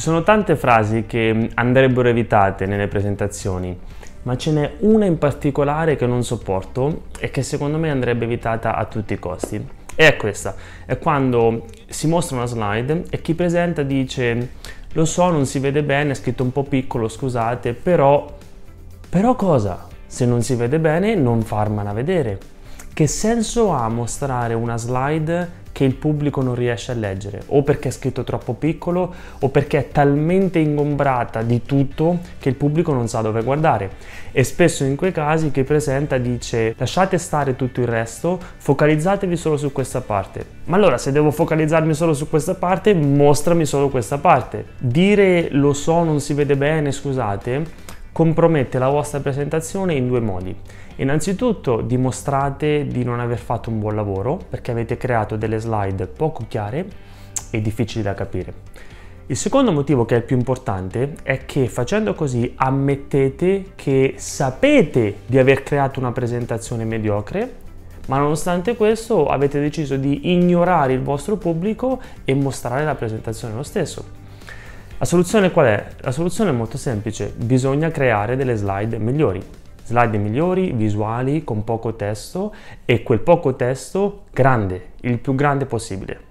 Ci sono tante frasi che andrebbero evitate nelle presentazioni, ma ce n'è una in particolare che non sopporto e che secondo me andrebbe evitata a tutti i costi. E è questa, è quando si mostra una slide e chi presenta dice lo so, non si vede bene, è scritto un po' piccolo, scusate, però... Però cosa? Se non si vede bene, non farmela vedere. Che senso ha mostrare una slide che il pubblico non riesce a leggere, o perché è scritto troppo piccolo, o perché è talmente ingombrata di tutto che il pubblico non sa dove guardare. E spesso in quei casi chi presenta dice lasciate stare tutto il resto, focalizzatevi solo su questa parte. Ma allora se devo focalizzarmi solo su questa parte, mostrami solo questa parte. Dire lo so, non si vede bene, scusate, compromette la vostra presentazione in due modi. Innanzitutto dimostrate di non aver fatto un buon lavoro perché avete creato delle slide poco chiare e difficili da capire. Il secondo motivo che è il più importante è che facendo così ammettete che sapete di aver creato una presentazione mediocre, ma nonostante questo avete deciso di ignorare il vostro pubblico e mostrare la presentazione lo stesso. La soluzione qual è? La soluzione è molto semplice, bisogna creare delle slide migliori. Slide migliori, visuali, con poco testo e quel poco testo grande, il più grande possibile.